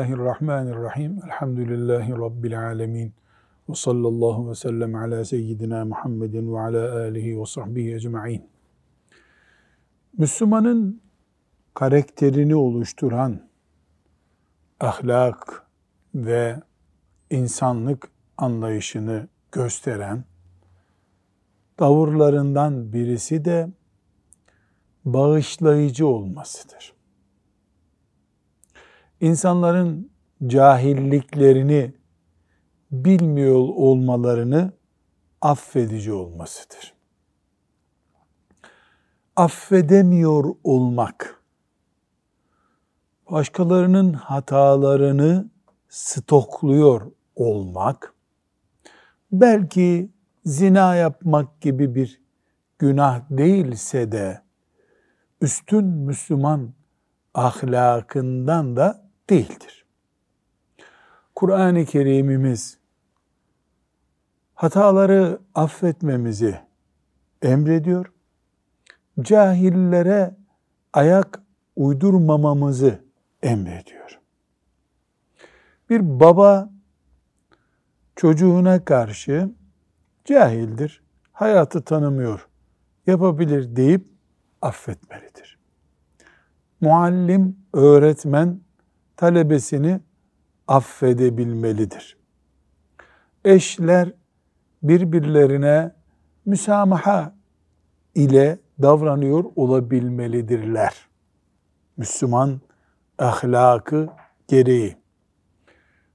Bismillahirrahmanirrahim. Elhamdülillahi Rabbil alemin. Ve sallallahu ve sellem ala seyyidina Muhammedin ve ala alihi ve sahbihi ecma'in. Müslümanın karakterini oluşturan ahlak ve insanlık anlayışını gösteren tavırlarından birisi de bağışlayıcı olmasıdır insanların cahilliklerini bilmiyor olmalarını affedici olmasıdır. Affedemiyor olmak, başkalarının hatalarını stokluyor olmak, belki zina yapmak gibi bir günah değilse de üstün Müslüman ahlakından da değildir. Kur'an-ı Kerimimiz hataları affetmemizi emrediyor. Cahillere ayak uydurmamamızı emrediyor. Bir baba çocuğuna karşı cahildir, hayatı tanımıyor, yapabilir deyip affetmelidir. Muallim, öğretmen talebesini affedebilmelidir. Eşler birbirlerine müsamaha ile davranıyor olabilmelidirler. Müslüman ahlakı gereği.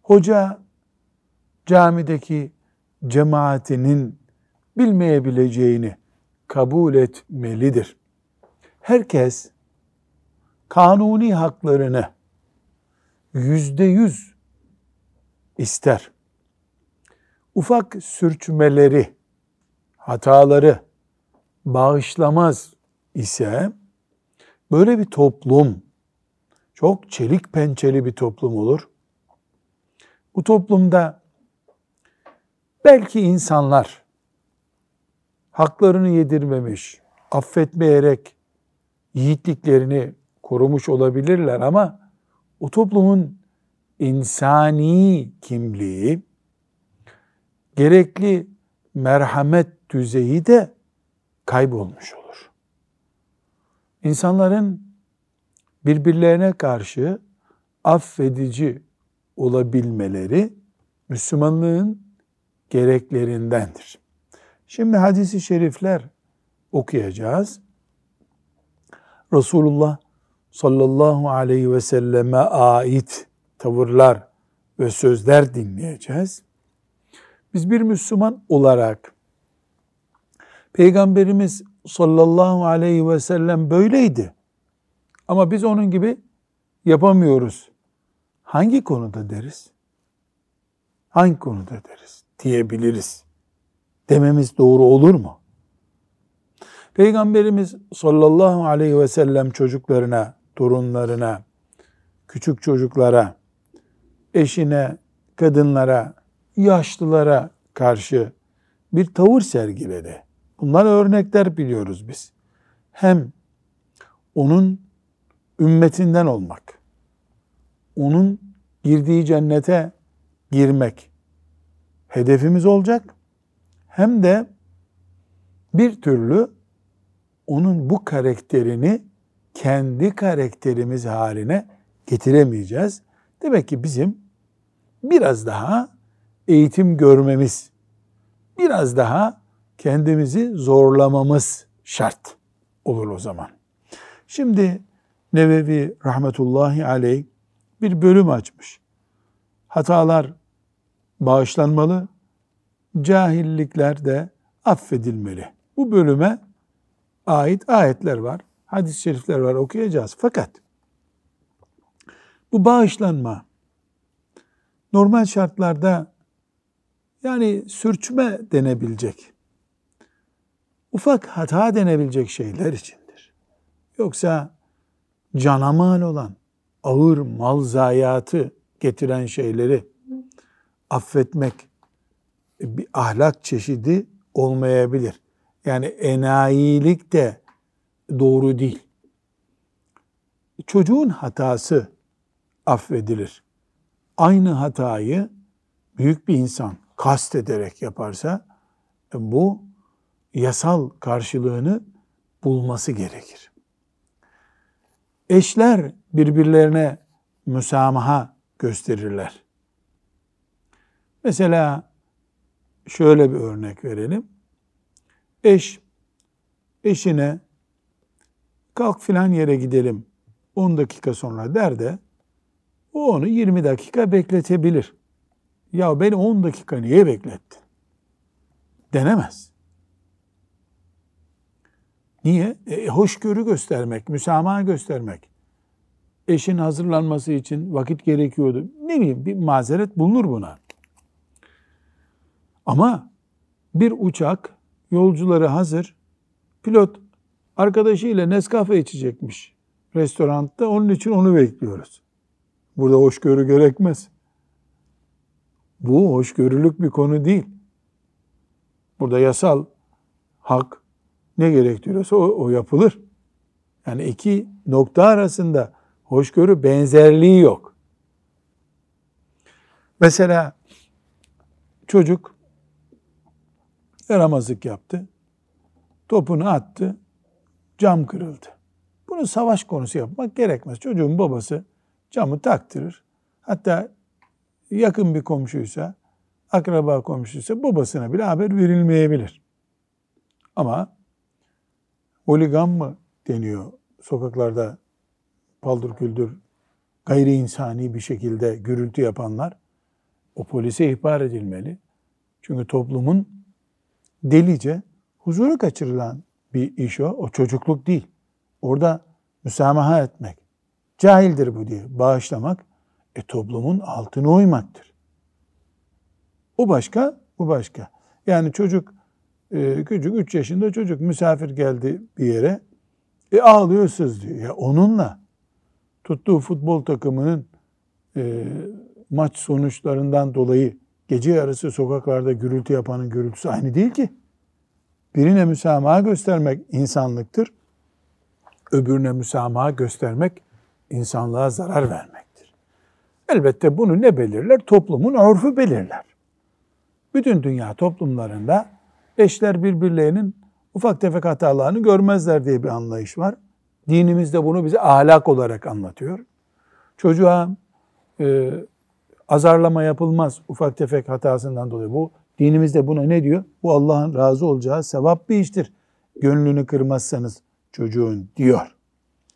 Hoca camideki cemaatinin bilmeyebileceğini kabul etmelidir. Herkes kanuni haklarını yüzde yüz ister. Ufak sürçmeleri, hataları bağışlamaz ise böyle bir toplum çok çelik pençeli bir toplum olur. Bu toplumda belki insanlar haklarını yedirmemiş, affetmeyerek yiğitliklerini korumuş olabilirler ama o toplumun insani kimliği, gerekli merhamet düzeyi de kaybolmuş olur. İnsanların birbirlerine karşı affedici olabilmeleri Müslümanlığın gereklerindendir. Şimdi hadisi şerifler okuyacağız. Resulullah sallallahu aleyhi ve selleme ait tavırlar ve sözler dinleyeceğiz. Biz bir Müslüman olarak Peygamberimiz sallallahu aleyhi ve sellem böyleydi. Ama biz onun gibi yapamıyoruz. Hangi konuda deriz? Hangi konuda deriz? Diyebiliriz. Dememiz doğru olur mu? Peygamberimiz sallallahu aleyhi ve sellem çocuklarına torunlarına, küçük çocuklara, eşine, kadınlara, yaşlılara karşı bir tavır sergiledi. Bunlar örnekler biliyoruz biz. Hem onun ümmetinden olmak, onun girdiği cennete girmek hedefimiz olacak. Hem de bir türlü onun bu karakterini kendi karakterimiz haline getiremeyeceğiz. Demek ki bizim biraz daha eğitim görmemiz, biraz daha kendimizi zorlamamız şart olur o zaman. Şimdi Nevevi rahmetullahi aleyh bir bölüm açmış. Hatalar bağışlanmalı, cahillikler de affedilmeli. Bu bölüme ait ayetler var hadis-i şerifler var okuyacağız. Fakat bu bağışlanma normal şartlarda yani sürçme denebilecek, ufak hata denebilecek şeyler içindir. Yoksa cana mal olan, ağır mal zayiatı getiren şeyleri affetmek bir ahlak çeşidi olmayabilir. Yani enayilik de doğru değil. Çocuğun hatası affedilir. aynı hatayı büyük bir insan kast ederek yaparsa e, bu yasal karşılığını bulması gerekir. Eşler birbirlerine müsamaha gösterirler. Mesela şöyle bir örnek verelim. Eş eşine kalk filan yere gidelim 10 dakika sonra der de o onu 20 dakika bekletebilir. Ya beni 10 dakika niye beklettin? Denemez. Niye? E, hoşgörü göstermek, müsamaha göstermek. Eşin hazırlanması için vakit gerekiyordu. Ne bileyim bir mazeret bulunur buna. Ama bir uçak yolcuları hazır. Pilot arkadaşıyla Nescafe içecekmiş restoranda. Onun için onu bekliyoruz. Burada hoşgörü gerekmez. Bu hoşgörülük bir konu değil. Burada yasal hak ne gerektiriyorsa o, o yapılır. Yani iki nokta arasında hoşgörü benzerliği yok. Mesela çocuk yaramazlık yaptı. Topunu attı. Cam kırıldı. Bunu savaş konusu yapmak gerekmez. Çocuğun babası camı taktırır. Hatta yakın bir komşuysa, akraba komşuysa babasına bile haber verilmeyebilir. Ama holigan mı deniyor sokaklarda paldır küldür gayri insani bir şekilde gürültü yapanlar o polise ihbar edilmeli. Çünkü toplumun delice huzuru kaçırılan bir iş o. O çocukluk değil. Orada müsamaha etmek. Cahildir bu diye bağışlamak e, toplumun altına uymaktır. O başka, bu başka. Yani çocuk e, küçük 3 yaşında çocuk misafir geldi bir yere e, ağlıyor sızlıyor. Ya onunla tuttuğu futbol takımının e, maç sonuçlarından dolayı gece yarısı sokaklarda gürültü yapanın gürültüsü aynı değil ki. Birine müsamaha göstermek insanlıktır. Öbürüne müsamaha göstermek insanlığa zarar vermektir. Elbette bunu ne belirler? Toplumun örfü belirler. Bütün dünya toplumlarında eşler birbirlerinin ufak tefek hatalarını görmezler diye bir anlayış var. Dinimiz de bunu bize ahlak olarak anlatıyor. Çocuğa e, azarlama yapılmaz ufak tefek hatasından dolayı. Bu dinimizde buna ne diyor? Bu Allah'ın razı olacağı sevap bir iştir. Gönlünü kırmazsanız çocuğun diyor.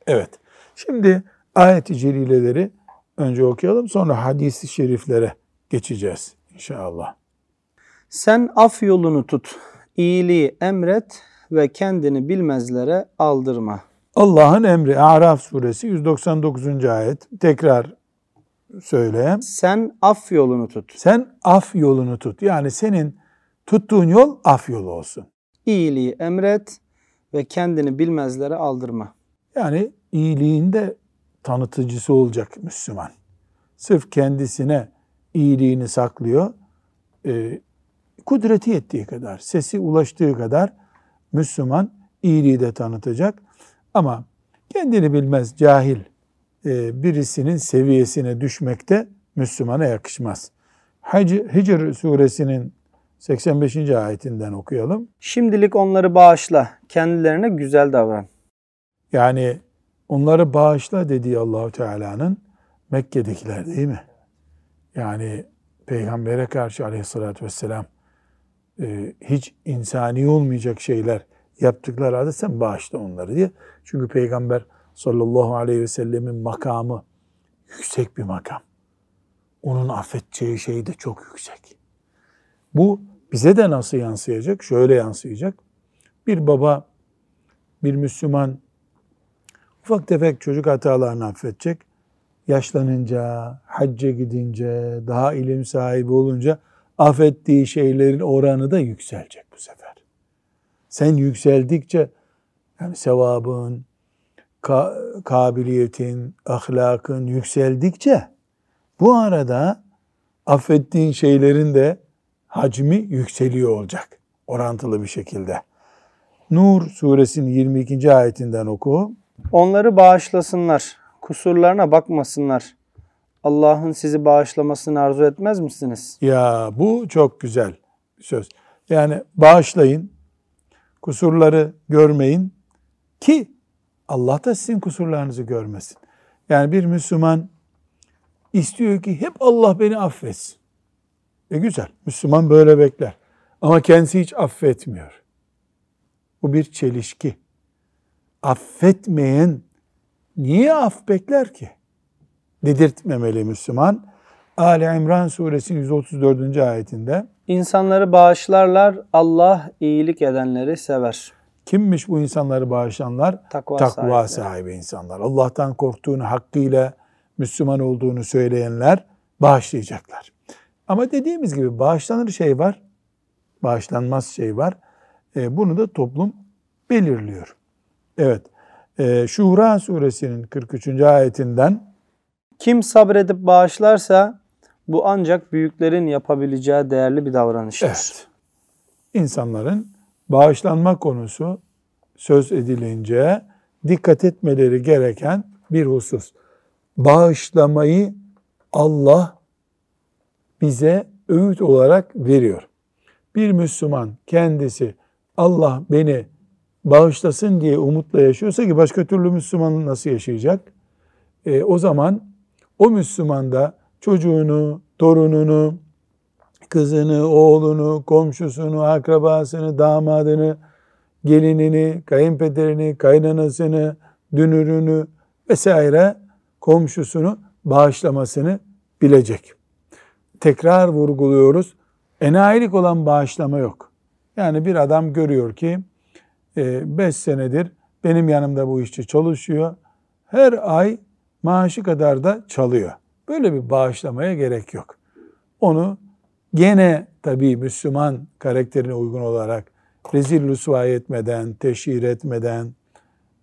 Evet. Şimdi ayet-i celileleri önce okuyalım sonra hadis-i şeriflere geçeceğiz inşallah. Sen af yolunu tut, iyiliği emret ve kendini bilmezlere aldırma. Allah'ın emri Araf suresi 199. ayet tekrar söyle. Sen af yolunu tut. Sen af yolunu tut. Yani senin tuttuğun yol af yolu olsun. İyiliği emret ve kendini bilmezlere aldırma. Yani iyiliğinde tanıtıcısı olacak Müslüman. Sırf kendisine iyiliğini saklıyor. E, kudreti yettiği kadar, sesi ulaştığı kadar Müslüman iyiliği de tanıtacak. Ama kendini bilmez cahil birisinin seviyesine düşmekte Müslümana yakışmaz. Hicr suresinin 85. ayetinden okuyalım. Şimdilik onları bağışla, kendilerine güzel davran. Yani onları bağışla dediği Allahu Teala'nın Mekke'dekiler değil mi? Yani Peygamber'e karşı aleyhissalatü vesselam e, hiç insani olmayacak şeyler yaptıkları halde sen bağışla onları diye. Çünkü Peygamber sallallahu aleyhi ve sellemin makamı yüksek bir makam. Onun affedeceği şey de çok yüksek. Bu bize de nasıl yansıyacak? Şöyle yansıyacak. Bir baba, bir Müslüman ufak tefek çocuk hatalarını affedecek. Yaşlanınca, hacca gidince, daha ilim sahibi olunca affettiği şeylerin oranı da yükselecek bu sefer. Sen yükseldikçe yani sevabın, ka kabiliyetin, ahlakın yükseldikçe bu arada affettiğin şeylerin de hacmi yükseliyor olacak orantılı bir şekilde. Nur suresinin 22. ayetinden oku. Onları bağışlasınlar, kusurlarına bakmasınlar. Allah'ın sizi bağışlamasını arzu etmez misiniz? Ya bu çok güzel bir söz. Yani bağışlayın, kusurları görmeyin ki Allah da sizin kusurlarınızı görmesin. Yani bir Müslüman istiyor ki hep Allah beni affetsin. E güzel, Müslüman böyle bekler. Ama kendisi hiç affetmiyor. Bu bir çelişki. Affetmeyen niye af bekler ki? Dedirtmemeli Müslüman. Ali İmran suresinin 134. ayetinde İnsanları bağışlarlar, Allah iyilik edenleri sever. Kimmiş bu insanları bağışlanlar? Takva, Takva sahibi. sahibi insanlar. Allah'tan korktuğunu hakkıyla Müslüman olduğunu söyleyenler bağışlayacaklar. Ama dediğimiz gibi bağışlanır şey var, bağışlanmaz şey var. E, bunu da toplum belirliyor. Evet, e, Şura suresinin 43. ayetinden Kim sabredip bağışlarsa bu ancak büyüklerin yapabileceği değerli bir davranıştır. Evet. İnsanların bağışlanma konusu söz edilince dikkat etmeleri gereken bir husus. Bağışlamayı Allah bize öğüt olarak veriyor. Bir Müslüman kendisi Allah beni bağışlasın diye umutla yaşıyorsa ki başka türlü Müslüman nasıl yaşayacak? E, o zaman o Müslüman da çocuğunu, torununu, kızını, oğlunu, komşusunu, akrabasını, damadını, gelinini, kayınpederini, kaynanasını, dünürünü vesaire komşusunu bağışlamasını bilecek. Tekrar vurguluyoruz. Enayilik olan bağışlama yok. Yani bir adam görüyor ki 5 senedir benim yanımda bu işçi çalışıyor. Her ay maaşı kadar da çalıyor. Böyle bir bağışlamaya gerek yok. Onu gene tabii Müslüman karakterine uygun olarak rezil rüsva etmeden, teşhir etmeden,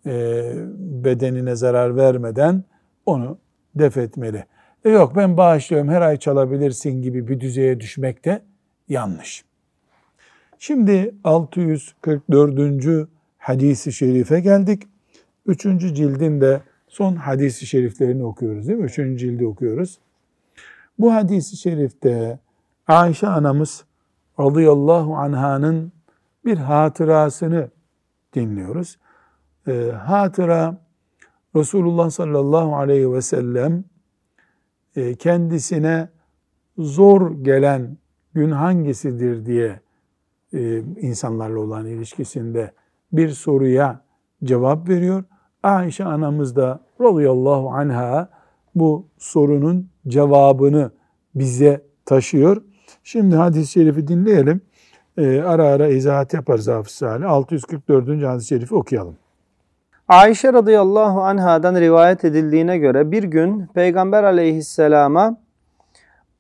e, bedenine zarar vermeden onu def etmeli. E yok ben bağışlıyorum her ay çalabilirsin gibi bir düzeye düşmek de yanlış. Şimdi 644. hadisi şerife geldik. Üçüncü cildin de son hadisi şeriflerini okuyoruz değil mi? Üçüncü cildi okuyoruz. Bu hadisi şerifte Ayşe anamız radıyallahu anhanın bir hatırasını dinliyoruz. Ee, hatıra Resulullah sallallahu aleyhi ve sellem e, kendisine zor gelen gün hangisidir diye e, insanlarla olan ilişkisinde bir soruya cevap veriyor. Ayşe anamız da radıyallahu anha bu sorunun cevabını bize taşıyor. Şimdi hadis-i şerifi dinleyelim. Ee, ara ara izahat yaparız Hafız Salih. 644. hadis-i şerifi okuyalım. Ayşe radıyallahu anhadan rivayet edildiğine göre bir gün Peygamber aleyhisselama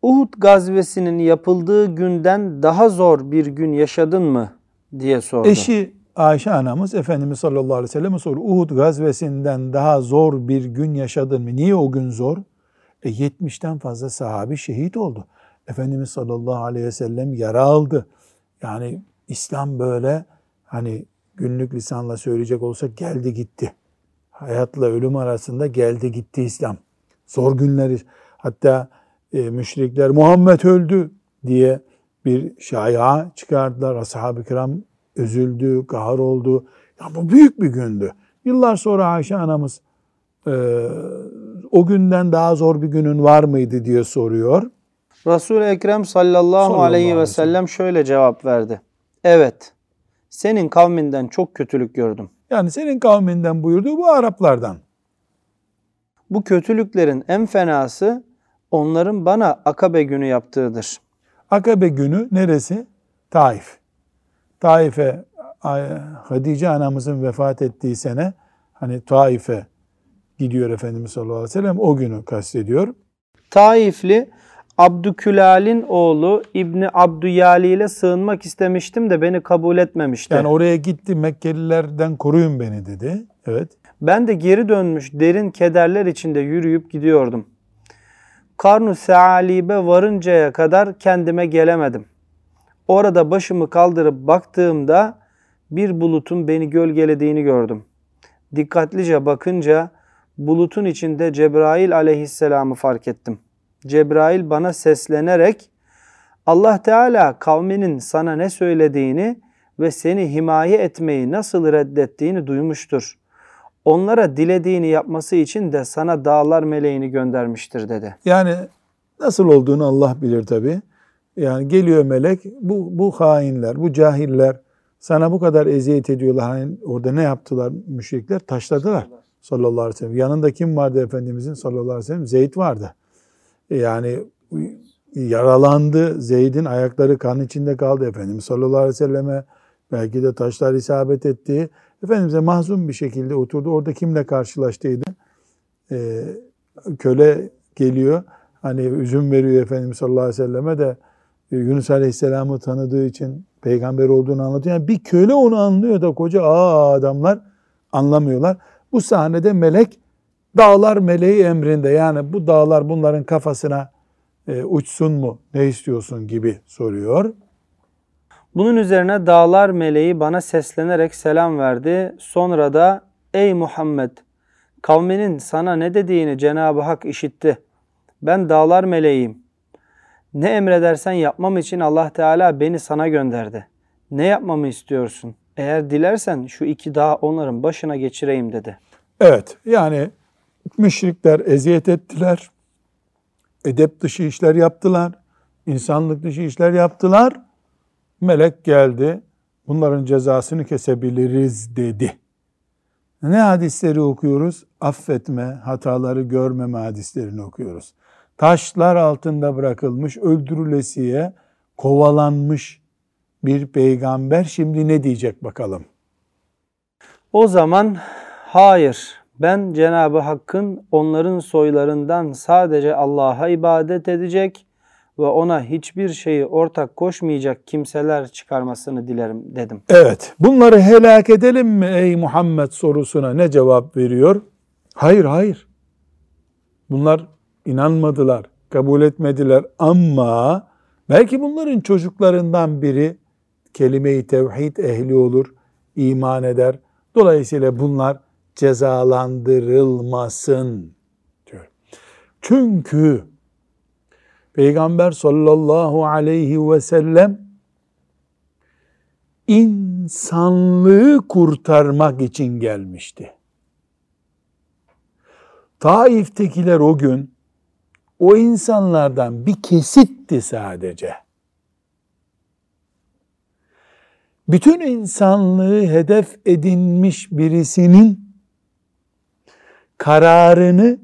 Uhud gazvesinin yapıldığı günden daha zor bir gün yaşadın mı diye sordu. Eşi Ayşe anamız Efendimiz sallallahu aleyhi ve sellem'e soru Uhud gazvesinden daha zor bir gün yaşadın mı? Niye o gün zor? E 70'ten fazla sahabi şehit oldu. Efendimiz sallallahu aleyhi ve sellem yara aldı. Yani İslam böyle hani günlük lisanla söyleyecek olsak geldi gitti. Hayatla ölüm arasında geldi gitti İslam. Zor günleri hatta e, müşrikler Muhammed öldü diye bir şaya çıkardılar. Ashab-ı kiram üzüldü, kahır oldu. Ya bu büyük bir gündü. Yıllar sonra Ayşe anamız e, o günden daha zor bir günün var mıydı diye soruyor. Resul-i Ekrem sallallahu, Sallallahu aleyhi ve sellem şöyle cevap verdi. Evet, senin kavminden çok kötülük gördüm. Yani senin kavminden buyurduğu bu Araplardan. Bu kötülüklerin en fenası onların bana Akabe günü yaptığıdır. Akabe günü neresi? Taif. Taif'e Hatice anamızın vefat ettiği sene hani Taif'e gidiyor Efendimiz sallallahu aleyhi ve sellem o günü kastediyor. Taifli Abdükülal'in oğlu İbni Abdüyali ile sığınmak istemiştim de beni kabul etmemişti. Yani oraya gitti Mekkelilerden koruyun beni dedi. Evet. Ben de geri dönmüş derin kederler içinde yürüyüp gidiyordum. Karnu Sealibe varıncaya kadar kendime gelemedim. Orada başımı kaldırıp baktığımda bir bulutun beni gölgelediğini gördüm. Dikkatlice bakınca bulutun içinde Cebrail aleyhisselamı fark ettim. Cebrail bana seslenerek Allah Teala kavminin sana ne söylediğini ve seni himaye etmeyi nasıl reddettiğini duymuştur. Onlara dilediğini yapması için de sana dağlar meleğini göndermiştir dedi. Yani nasıl olduğunu Allah bilir tabi. Yani geliyor melek bu, bu hainler, bu cahiller sana bu kadar eziyet ediyorlar. Hani orada ne yaptılar müşrikler? Taşladılar sallallahu aleyhi ve sellem. Yanında kim vardı Efendimizin sallallahu aleyhi ve sellem? Zeyd vardı. Yani yaralandı. Zeyd'in ayakları kan içinde kaldı. Efendimiz sallallahu aleyhi ve selleme belki de taşlar isabet etti. Efendimiz'e mahzun bir şekilde oturdu. Orada kimle karşılaştıydı? Ee, köle geliyor. Hani üzüm veriyor Efendimiz sallallahu aleyhi ve selleme de e, Yunus Aleyhisselam'ı tanıdığı için peygamber olduğunu anlatıyor. Yani bir köle onu anlıyor da koca aa adamlar anlamıyorlar. Bu sahnede melek dağlar meleği emrinde. Yani bu dağlar bunların kafasına e, uçsun mu ne istiyorsun gibi soruyor. Bunun üzerine dağlar meleği bana seslenerek selam verdi. Sonra da ey Muhammed kavminin sana ne dediğini Cenab-ı Hak işitti. Ben dağlar meleğiyim. Ne emredersen yapmam için Allah Teala beni sana gönderdi. Ne yapmamı istiyorsun? Eğer dilersen şu iki dağ onların başına geçireyim dedi. Evet yani müşrikler eziyet ettiler. Edep dışı işler yaptılar. insanlık dışı işler yaptılar. Melek geldi. Bunların cezasını kesebiliriz dedi. Ne hadisleri okuyoruz? Affetme, hataları görmeme hadislerini okuyoruz. Taşlar altında bırakılmış, öldürülesiye kovalanmış bir peygamber şimdi ne diyecek bakalım? O zaman hayır ben Cenab-ı Hakk'ın onların soylarından sadece Allah'a ibadet edecek ve ona hiçbir şeyi ortak koşmayacak kimseler çıkarmasını dilerim dedim. Evet. Bunları helak edelim mi ey Muhammed sorusuna ne cevap veriyor? Hayır, hayır. Bunlar inanmadılar, kabul etmediler ama belki bunların çocuklarından biri kelime-i tevhid ehli olur, iman eder. Dolayısıyla bunlar cezalandırılmasın diyor. Çünkü Peygamber sallallahu aleyhi ve sellem insanlığı kurtarmak için gelmişti. Taif'tekiler o gün o insanlardan bir kesitti sadece. Bütün insanlığı hedef edinmiş birisinin kararını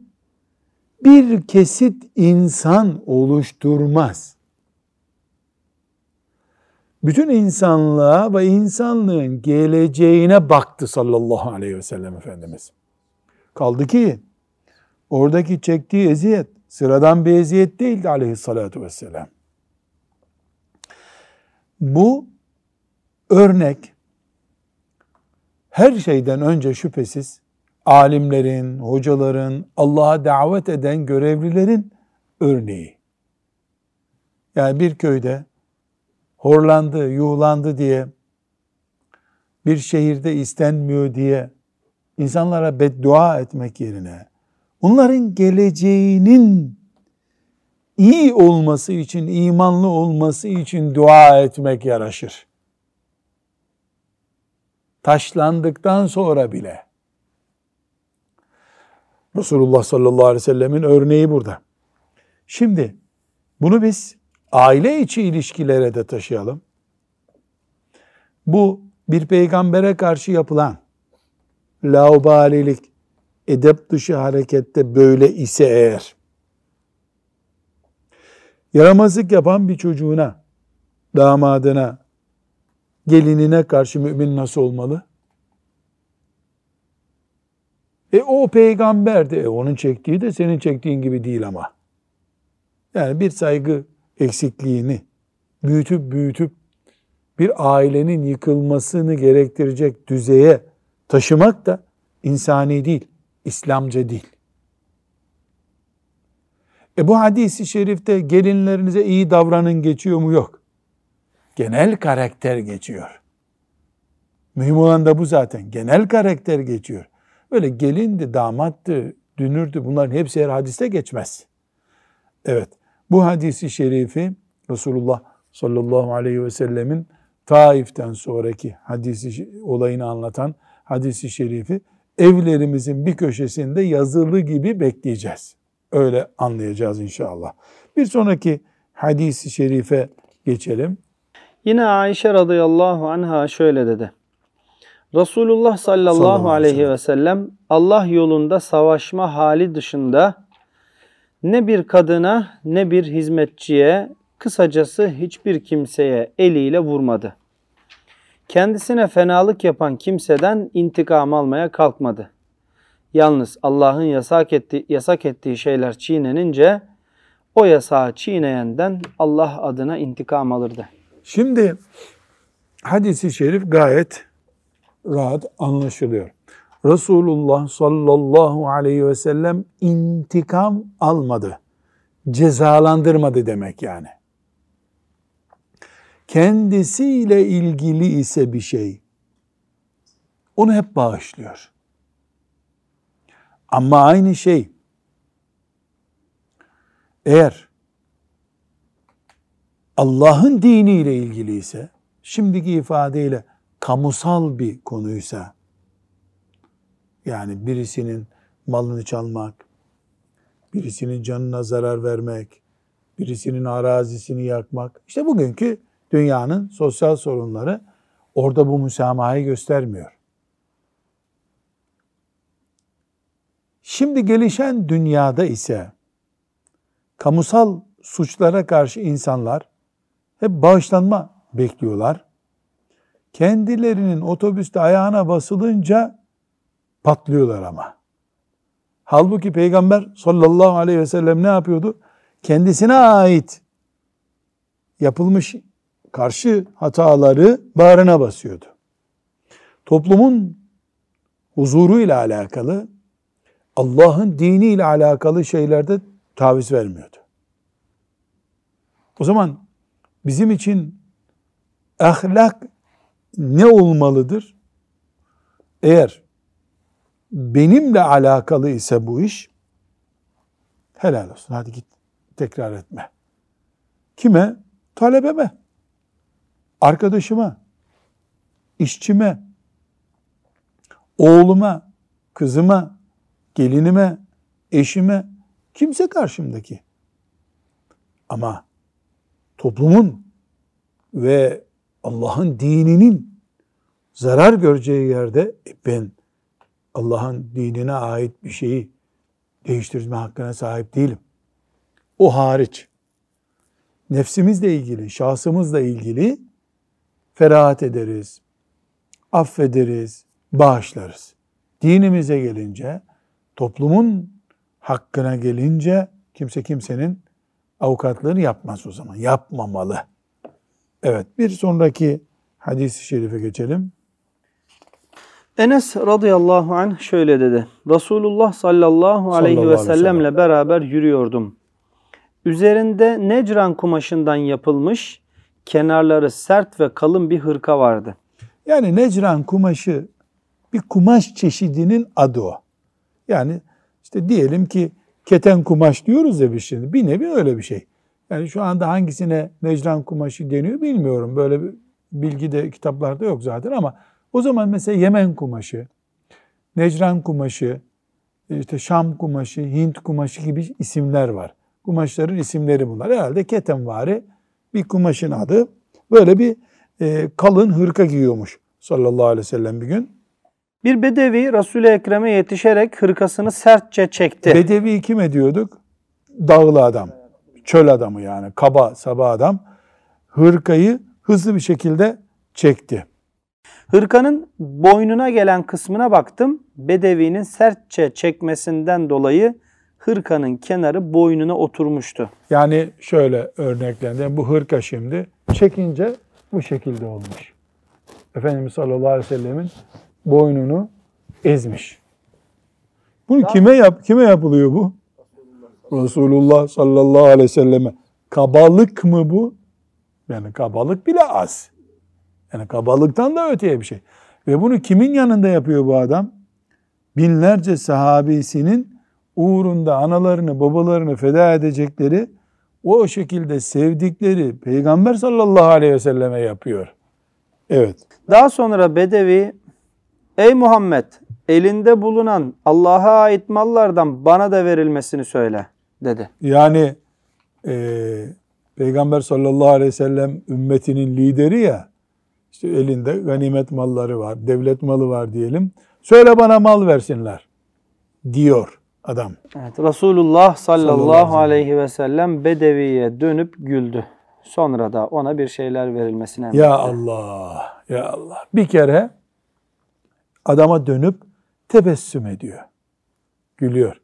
bir kesit insan oluşturmaz. Bütün insanlığa ve insanlığın geleceğine baktı sallallahu aleyhi ve sellem Efendimiz. Kaldı ki oradaki çektiği eziyet sıradan bir eziyet değildi aleyhissalatu vesselam. Bu örnek her şeyden önce şüphesiz alimlerin, hocaların, Allah'a davet eden görevlilerin örneği. Yani bir köyde horlandı, yuhlandı diye, bir şehirde istenmiyor diye insanlara beddua etmek yerine, onların geleceğinin iyi olması için, imanlı olması için dua etmek yaraşır. Taşlandıktan sonra bile. Resulullah sallallahu aleyhi ve sellemin örneği burada. Şimdi bunu biz aile içi ilişkilere de taşıyalım. Bu bir peygambere karşı yapılan laubalilik, edep dışı harekette böyle ise eğer, yaramazlık yapan bir çocuğuna, damadına, gelinine karşı mümin nasıl olmalı? E o peygamberdi. E onun çektiği de senin çektiğin gibi değil ama. Yani bir saygı eksikliğini büyütüp büyütüp bir ailenin yıkılmasını gerektirecek düzeye taşımak da insani değil, İslamca değil. E bu hadisi şerifte gelinlerinize iyi davranın geçiyor mu? Yok. Genel karakter geçiyor. Mühim olan da bu zaten. Genel karakter geçiyor. Öyle gelindi, damattı, dünürdü bunların hepsi her hadiste geçmez. Evet. Bu hadisi şerifi Resulullah sallallahu aleyhi ve sellemin Taif'ten sonraki hadisi olayını anlatan hadisi şerifi evlerimizin bir köşesinde yazılı gibi bekleyeceğiz. Öyle anlayacağız inşallah. Bir sonraki hadisi şerife geçelim. Yine Ayşe radıyallahu anha şöyle dedi. Resulullah sallallahu, sallallahu aleyhi ve sellem Allah yolunda savaşma hali dışında ne bir kadına ne bir hizmetçiye kısacası hiçbir kimseye eliyle vurmadı. Kendisine fenalık yapan kimseden intikam almaya kalkmadı. Yalnız Allah'ın yasak ettiği, yasak ettiği şeyler çiğnenince o yasağı çiğneyenden Allah adına intikam alırdı. Şimdi hadisi şerif gayet rahat anlaşılıyor. Resulullah sallallahu aleyhi ve sellem intikam almadı. Cezalandırmadı demek yani. Kendisiyle ilgili ise bir şey onu hep bağışlıyor. Ama aynı şey eğer Allah'ın diniyle ilgili ise şimdiki ifadeyle kamusal bir konuysa yani birisinin malını çalmak, birisinin canına zarar vermek, birisinin arazisini yakmak. İşte bugünkü dünyanın sosyal sorunları orada bu müsamahayı göstermiyor. Şimdi gelişen dünyada ise kamusal suçlara karşı insanlar hep bağışlanma bekliyorlar. Kendilerinin otobüste ayağına basılınca patlıyorlar ama. Halbuki Peygamber sallallahu aleyhi ve sellem ne yapıyordu? Kendisine ait yapılmış karşı hataları bağrına basıyordu. Toplumun huzuru ile alakalı, Allah'ın dini ile alakalı şeylerde taviz vermiyordu. O zaman bizim için ahlak ne olmalıdır? Eğer benimle alakalı ise bu iş helal olsun. Hadi git tekrar etme. Kime? Talebeme. Arkadaşıma. işçime, Oğluma. Kızıma. Gelinime. Eşime. Kimse karşımdaki. Ama toplumun ve Allah'ın dininin zarar göreceği yerde e ben Allah'ın dinine ait bir şeyi değiştirme hakkına sahip değilim. O hariç. Nefsimizle ilgili, şahsımızla ilgili ferahat ederiz, affederiz, bağışlarız. Dinimize gelince, toplumun hakkına gelince kimse kimsenin avukatlığını yapmaz o zaman. Yapmamalı. Evet bir sonraki hadis-i şerife geçelim. Enes radıyallahu anh şöyle dedi. Resulullah sallallahu aleyhi sallallahu ve sellemle beraber yürüyordum. Üzerinde necran kumaşından yapılmış, kenarları sert ve kalın bir hırka vardı. Yani necran kumaşı bir kumaş çeşidinin adı o. Yani işte diyelim ki keten kumaş diyoruz ya biz şimdi. Bir nevi öyle bir şey. Yani şu anda hangisine necran kumaşı deniyor bilmiyorum. Böyle bir bilgi de kitaplarda yok zaten ama o zaman mesela Yemen kumaşı, Necran kumaşı, işte Şam kumaşı, Hint kumaşı gibi isimler var. Kumaşların isimleri bunlar. Herhalde ketenvari bir kumaşın adı. Böyle bir e, kalın hırka giyiyormuş sallallahu aleyhi ve sellem bir gün. Bir bedevi Resul-i Ekrem'e yetişerek hırkasını sertçe çekti. Bedevi kim ediyorduk? Dağlı adam. Çöl adamı yani. Kaba, saba adam. Hırkayı hızlı bir şekilde çekti. Hırkanın boynuna gelen kısmına baktım. Bedevinin sertçe çekmesinden dolayı hırkanın kenarı boynuna oturmuştu. Yani şöyle örneklendi. Bu hırka şimdi çekince bu şekilde olmuş. Efendimiz sallallahu aleyhi ve sellemin boynunu ezmiş. Bunu kime yap kime yapılıyor bu? Resulullah sallallahu aleyhi ve selleme. Kabalık mı bu? Yani kabalık bile az. Yani kabalıktan da öteye bir şey. Ve bunu kimin yanında yapıyor bu adam? Binlerce sahabesinin uğrunda analarını babalarını feda edecekleri o şekilde sevdikleri Peygamber sallallahu aleyhi ve selleme yapıyor. Evet. Daha sonra Bedevi, ey Muhammed elinde bulunan Allah'a ait mallardan bana da verilmesini söyle dedi. Yani e, Peygamber sallallahu aleyhi ve sellem ümmetinin lideri ya, işte elinde ganimet malları var, devlet malı var diyelim. Söyle bana mal versinler diyor adam. Evet, Resulullah sallallahu, Sallallahu aleyhi ve sellem Bedevi'ye dönüp güldü. Sonra da ona bir şeyler verilmesine emretti. Ya Allah, ya Allah. Bir kere adama dönüp tebessüm ediyor. Gülüyor.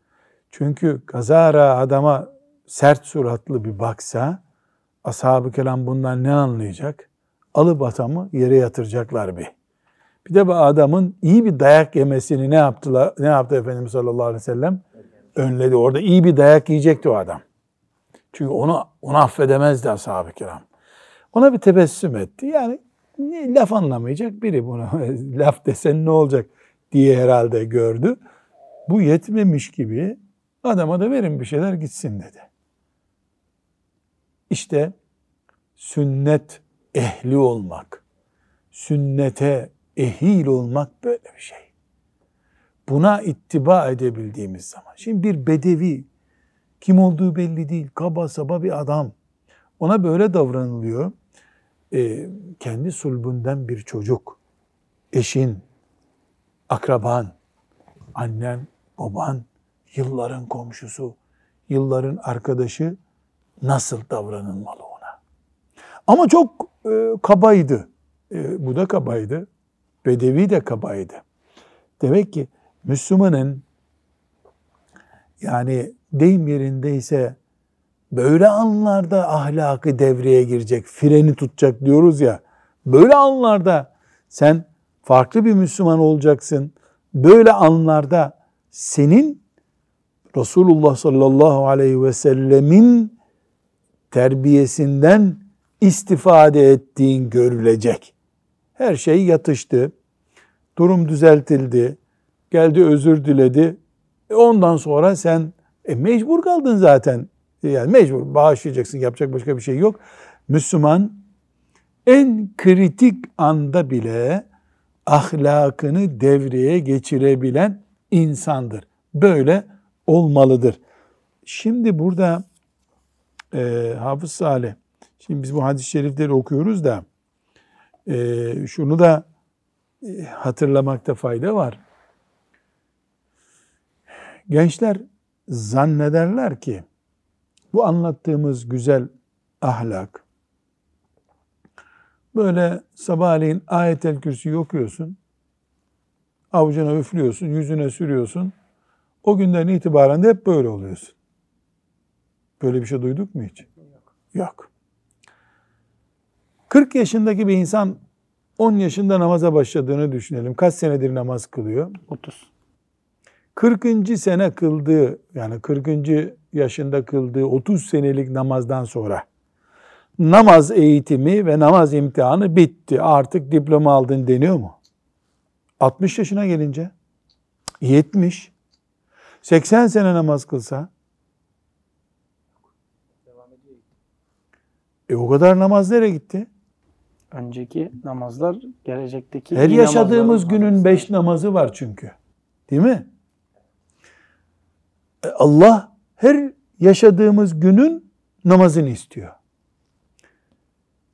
Çünkü kazara adama sert suratlı bir baksa ashab-ı kelam bundan ne anlayacak? Alıp adamı yere yatıracaklar bir. Bir de bu adamın iyi bir dayak yemesini ne yaptılar? Ne yaptı Efendimiz sallallahu aleyhi ve sellem? Önledi. Orada iyi bir dayak yiyecekti o adam. Çünkü onu onu affedemezdi ashab-ı kiram. Ona bir tebessüm etti. Yani ne, laf anlamayacak biri bunu. laf desen ne olacak diye herhalde gördü. Bu yetmemiş gibi adama da verin bir şeyler gitsin dedi. İşte sünnet ehli olmak, sünnete ehil olmak böyle bir şey. Buna ittiba edebildiğimiz zaman. Şimdi bir bedevi, kim olduğu belli değil, kaba saba bir adam. Ona böyle davranılıyor. Ee, kendi sulbünden bir çocuk, eşin, akraban, annen, baban, yılların komşusu, yılların arkadaşı nasıl davranılmalı ona? Ama çok e, kabaydı. E, bu da kabaydı. Bedevi de kabaydı. Demek ki Müslümanın yani deyim yerindeyse böyle anlarda ahlakı devreye girecek, freni tutacak diyoruz ya. Böyle anlarda sen farklı bir Müslüman olacaksın. Böyle anlarda senin Resulullah sallallahu aleyhi ve sellemin terbiyesinden istifade ettiğin görülecek. Her şey yatıştı. Durum düzeltildi. Geldi özür diledi. E ondan sonra sen e mecbur kaldın zaten. Yani mecbur bağışlayacaksın. Yapacak başka bir şey yok. Müslüman en kritik anda bile ahlakını devreye geçirebilen insandır. Böyle olmalıdır. Şimdi burada e, Hafız Salih, şimdi biz bu hadis-i şerifleri okuyoruz da e, şunu da e, hatırlamakta fayda var. Gençler zannederler ki bu anlattığımız güzel ahlak böyle sabahleyin ayetel kürsüyü okuyorsun, avucuna üflüyorsun, yüzüne sürüyorsun. O günden itibaren de hep böyle oluyorsun. Böyle bir şey duyduk mu hiç? Yok. Yok. 40 yaşındaki bir insan 10 yaşında namaza başladığını düşünelim. Kaç senedir namaz kılıyor? 30. 40. sene kıldığı yani 40. yaşında kıldığı 30 senelik namazdan sonra namaz eğitimi ve namaz imtihanı bitti. Artık diploma aldın deniyor mu? 60 yaşına gelince 70 80 sene namaz kılsa e o kadar namaz nereye gitti? Önceki namazlar gelecekteki Her yaşadığımız günün arasında. beş namazı var çünkü. Değil mi? E, Allah her yaşadığımız günün namazını istiyor.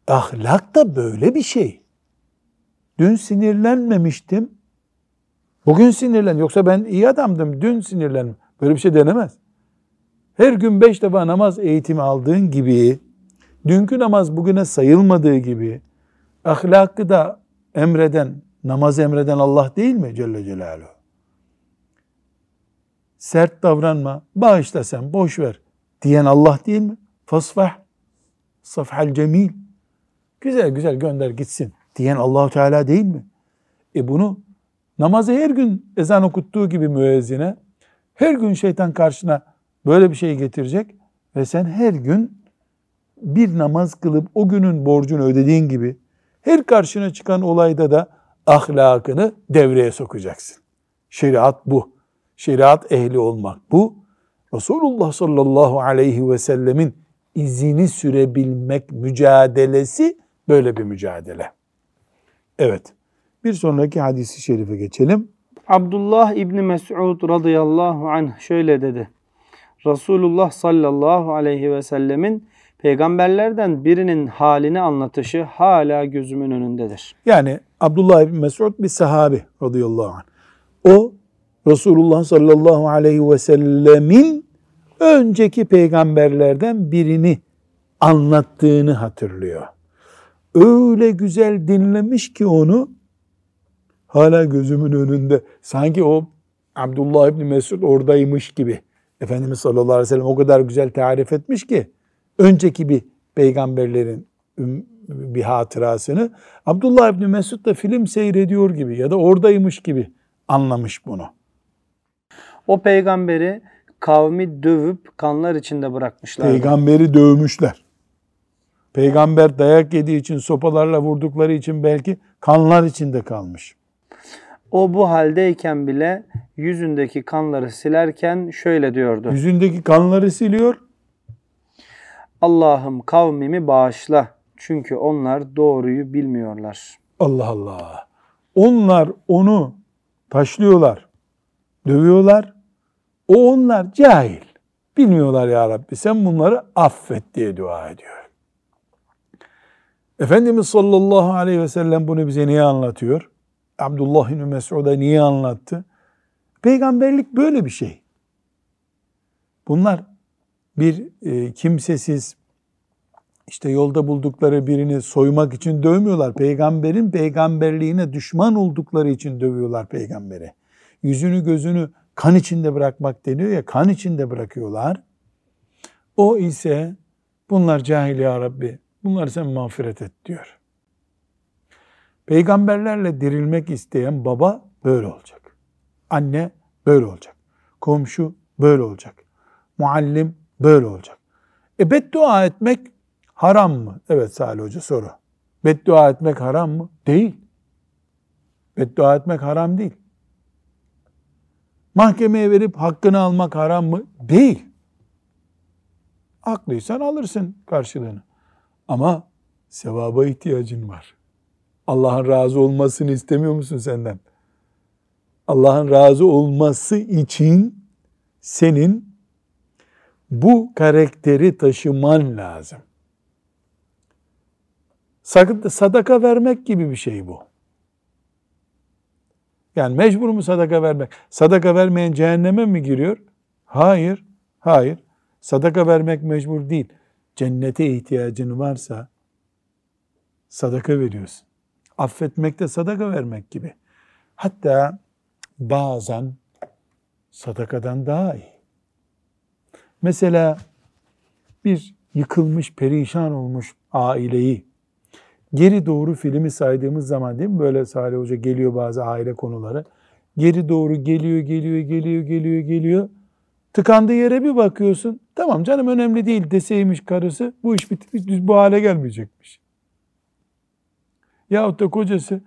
Ahlak da böyle bir şey. Dün sinirlenmemiştim. Bugün sinirlen. Yoksa ben iyi adamdım. Dün sinirlendim. Böyle bir şey denemez. Her gün beş defa namaz eğitimi aldığın gibi, dünkü namaz bugüne sayılmadığı gibi, ahlakı da emreden, namaz emreden Allah değil mi Celle Celaluhu? Sert davranma, bağışla sen, boş ver diyen Allah değil mi? Fasfah, safhal cemil. Güzel güzel gönder gitsin diyen Allahu Teala değil mi? E bunu namazı her gün ezan okuttuğu gibi müezzine her gün şeytan karşına böyle bir şey getirecek ve sen her gün bir namaz kılıp o günün borcunu ödediğin gibi her karşına çıkan olayda da ahlakını devreye sokacaksın. Şeriat bu. Şeriat ehli olmak bu. Resulullah sallallahu aleyhi ve sellemin izini sürebilmek mücadelesi böyle bir mücadele. Evet. Bir sonraki hadisi şerife geçelim. Abdullah İbni Mes'ud radıyallahu anh şöyle dedi. Resulullah sallallahu aleyhi ve sellemin peygamberlerden birinin halini anlatışı hala gözümün önündedir. Yani Abdullah İbni Mes'ud bir sahabi radıyallahu anh. O Resulullah sallallahu aleyhi ve sellemin önceki peygamberlerden birini anlattığını hatırlıyor. Öyle güzel dinlemiş ki onu hala gözümün önünde. Sanki o Abdullah İbni Mesud oradaymış gibi. Efendimiz sallallahu aleyhi ve sellem o kadar güzel tarif etmiş ki önceki bir peygamberlerin bir hatırasını Abdullah İbni Mesud da film seyrediyor gibi ya da oradaymış gibi anlamış bunu. O peygamberi kavmi dövüp kanlar içinde bırakmışlar. Peygamberi dövmüşler. Peygamber dayak yediği için sopalarla vurdukları için belki kanlar içinde kalmış. O bu haldeyken bile yüzündeki kanları silerken şöyle diyordu. Yüzündeki kanları siliyor. Allah'ım kavmimi bağışla. Çünkü onlar doğruyu bilmiyorlar. Allah Allah. Onlar onu taşlıyorlar, dövüyorlar. O onlar cahil. Bilmiyorlar ya Rabbi sen bunları affet diye dua ediyor. Efendimiz sallallahu aleyhi ve sellem bunu bize niye anlatıyor? Abdullah bin Mesud'a niye anlattı? Peygamberlik böyle bir şey. Bunlar bir e, kimsesiz işte yolda buldukları birini soymak için dövmüyorlar. Peygamberin peygamberliğine düşman oldukları için dövüyorlar peygamberi. Yüzünü gözünü kan içinde bırakmak deniyor ya kan içinde bırakıyorlar. O ise bunlar cahil ya Rabbi bunlar sen mağfiret et diyor. Peygamberlerle dirilmek isteyen baba böyle olacak. Anne böyle olacak. Komşu böyle olacak. Muallim böyle olacak. E beddua etmek haram mı? Evet Salih Hoca soru. Beddua etmek haram mı? Değil. Beddua etmek haram değil. Mahkemeye verip hakkını almak haram mı? Değil. Haklıysan alırsın karşılığını. Ama sevaba ihtiyacın var. Allah'ın razı olmasını istemiyor musun senden? Allah'ın razı olması için senin bu karakteri taşıman lazım. Sadaka vermek gibi bir şey bu. Yani mecbur mu sadaka vermek? Sadaka vermeyen cehenneme mi giriyor? Hayır, hayır. Sadaka vermek mecbur değil. Cennete ihtiyacın varsa sadaka veriyorsun. Affetmek de sadaka vermek gibi. Hatta bazen sadakadan daha iyi. Mesela bir yıkılmış, perişan olmuş aileyi geri doğru filmi saydığımız zaman değil mi? Böyle Salih Hoca geliyor bazı aile konuları. Geri doğru geliyor, geliyor, geliyor, geliyor, geliyor. Tıkandığı yere bir bakıyorsun. Tamam canım önemli değil deseymiş karısı bu iş bitmiş, bu hale gelmeyecekmiş. Yahut da kocası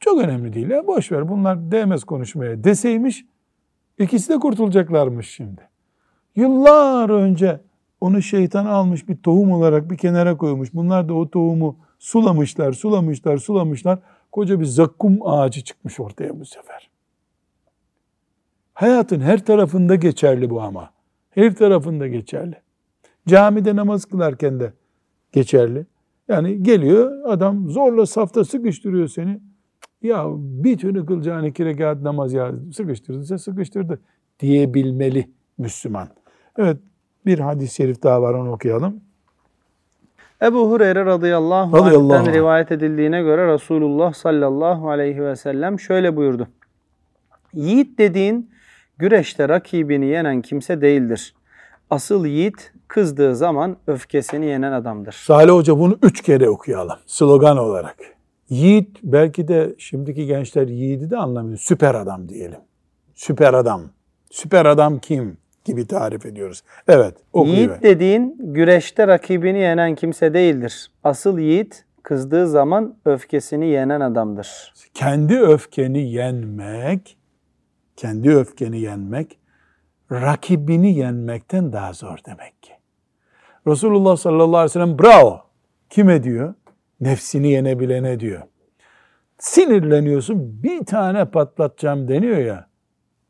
çok önemli değil ya boş ver bunlar değmez konuşmaya deseymiş ikisi de kurtulacaklarmış şimdi. Yıllar önce onu şeytan almış bir tohum olarak bir kenara koymuş. Bunlar da o tohumu sulamışlar, sulamışlar, sulamışlar. Koca bir zakkum ağacı çıkmış ortaya bu sefer. Hayatın her tarafında geçerli bu ama. Her tarafında geçerli. Camide namaz kılarken de geçerli. Yani geliyor adam zorla safta sıkıştırıyor seni. Ya bir türlü kılacağın iki rekat namaz ya sıkıştırdıysa sıkıştırdı diyebilmeli Müslüman. Evet bir hadis-i şerif daha var onu okuyalım. Ebu Hureyre radıyallahu, radıyallahu anh'ten rivayet edildiğine göre Resulullah sallallahu aleyhi ve sellem şöyle buyurdu. Yiğit dediğin güreşte rakibini yenen kimse değildir. Asıl yiğit kızdığı zaman öfkesini yenen adamdır. Salih Hoca bunu üç kere okuyalım slogan olarak. Yiğit belki de şimdiki gençler yiğidi de anlamıyor. Süper adam diyelim. Süper adam. Süper adam kim? gibi tarif ediyoruz. Evet. Yiğit dediğin güreşte rakibini yenen kimse değildir. Asıl yiğit kızdığı zaman öfkesini yenen adamdır. Kendi öfkeni yenmek, kendi öfkeni yenmek rakibini yenmekten daha zor demek ki. Resulullah sallallahu aleyhi ve sellem bravo. Kime diyor? Nefsini yenebilene diyor. Sinirleniyorsun bir tane patlatacağım deniyor ya.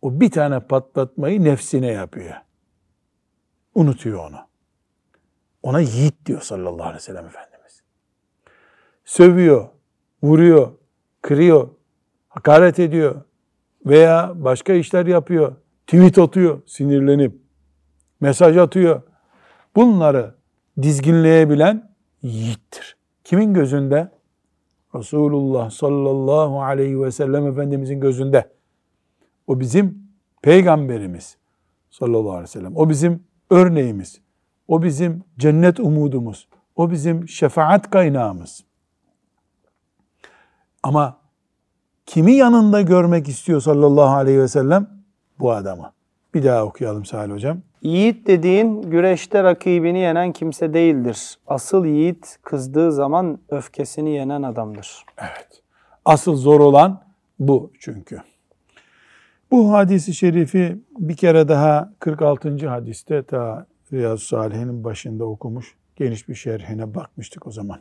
O bir tane patlatmayı nefsine yapıyor. Unutuyor onu. Ona yiğit diyor sallallahu aleyhi ve sellem Efendimiz. Sövüyor, vuruyor, kırıyor, hakaret ediyor veya başka işler yapıyor. Tweet atıyor sinirlenip, mesaj atıyor. Bunları dizginleyebilen yiğittir. Kimin gözünde? Resulullah sallallahu aleyhi ve sellem Efendimizin gözünde. O bizim peygamberimiz sallallahu aleyhi ve sellem. O bizim örneğimiz. O bizim cennet umudumuz. O bizim şefaat kaynağımız. Ama kimi yanında görmek istiyor sallallahu aleyhi ve sellem? Bu adamı. Bir daha okuyalım Salih Hocam. Yiğit dediğin güreşte rakibini yenen kimse değildir. Asıl yiğit kızdığı zaman öfkesini yenen adamdır. Evet. Asıl zor olan bu çünkü. Bu hadisi şerifi bir kere daha 46. hadiste ta Riyazu Salih'in başında okumuş. Geniş bir şerhine bakmıştık o zaman.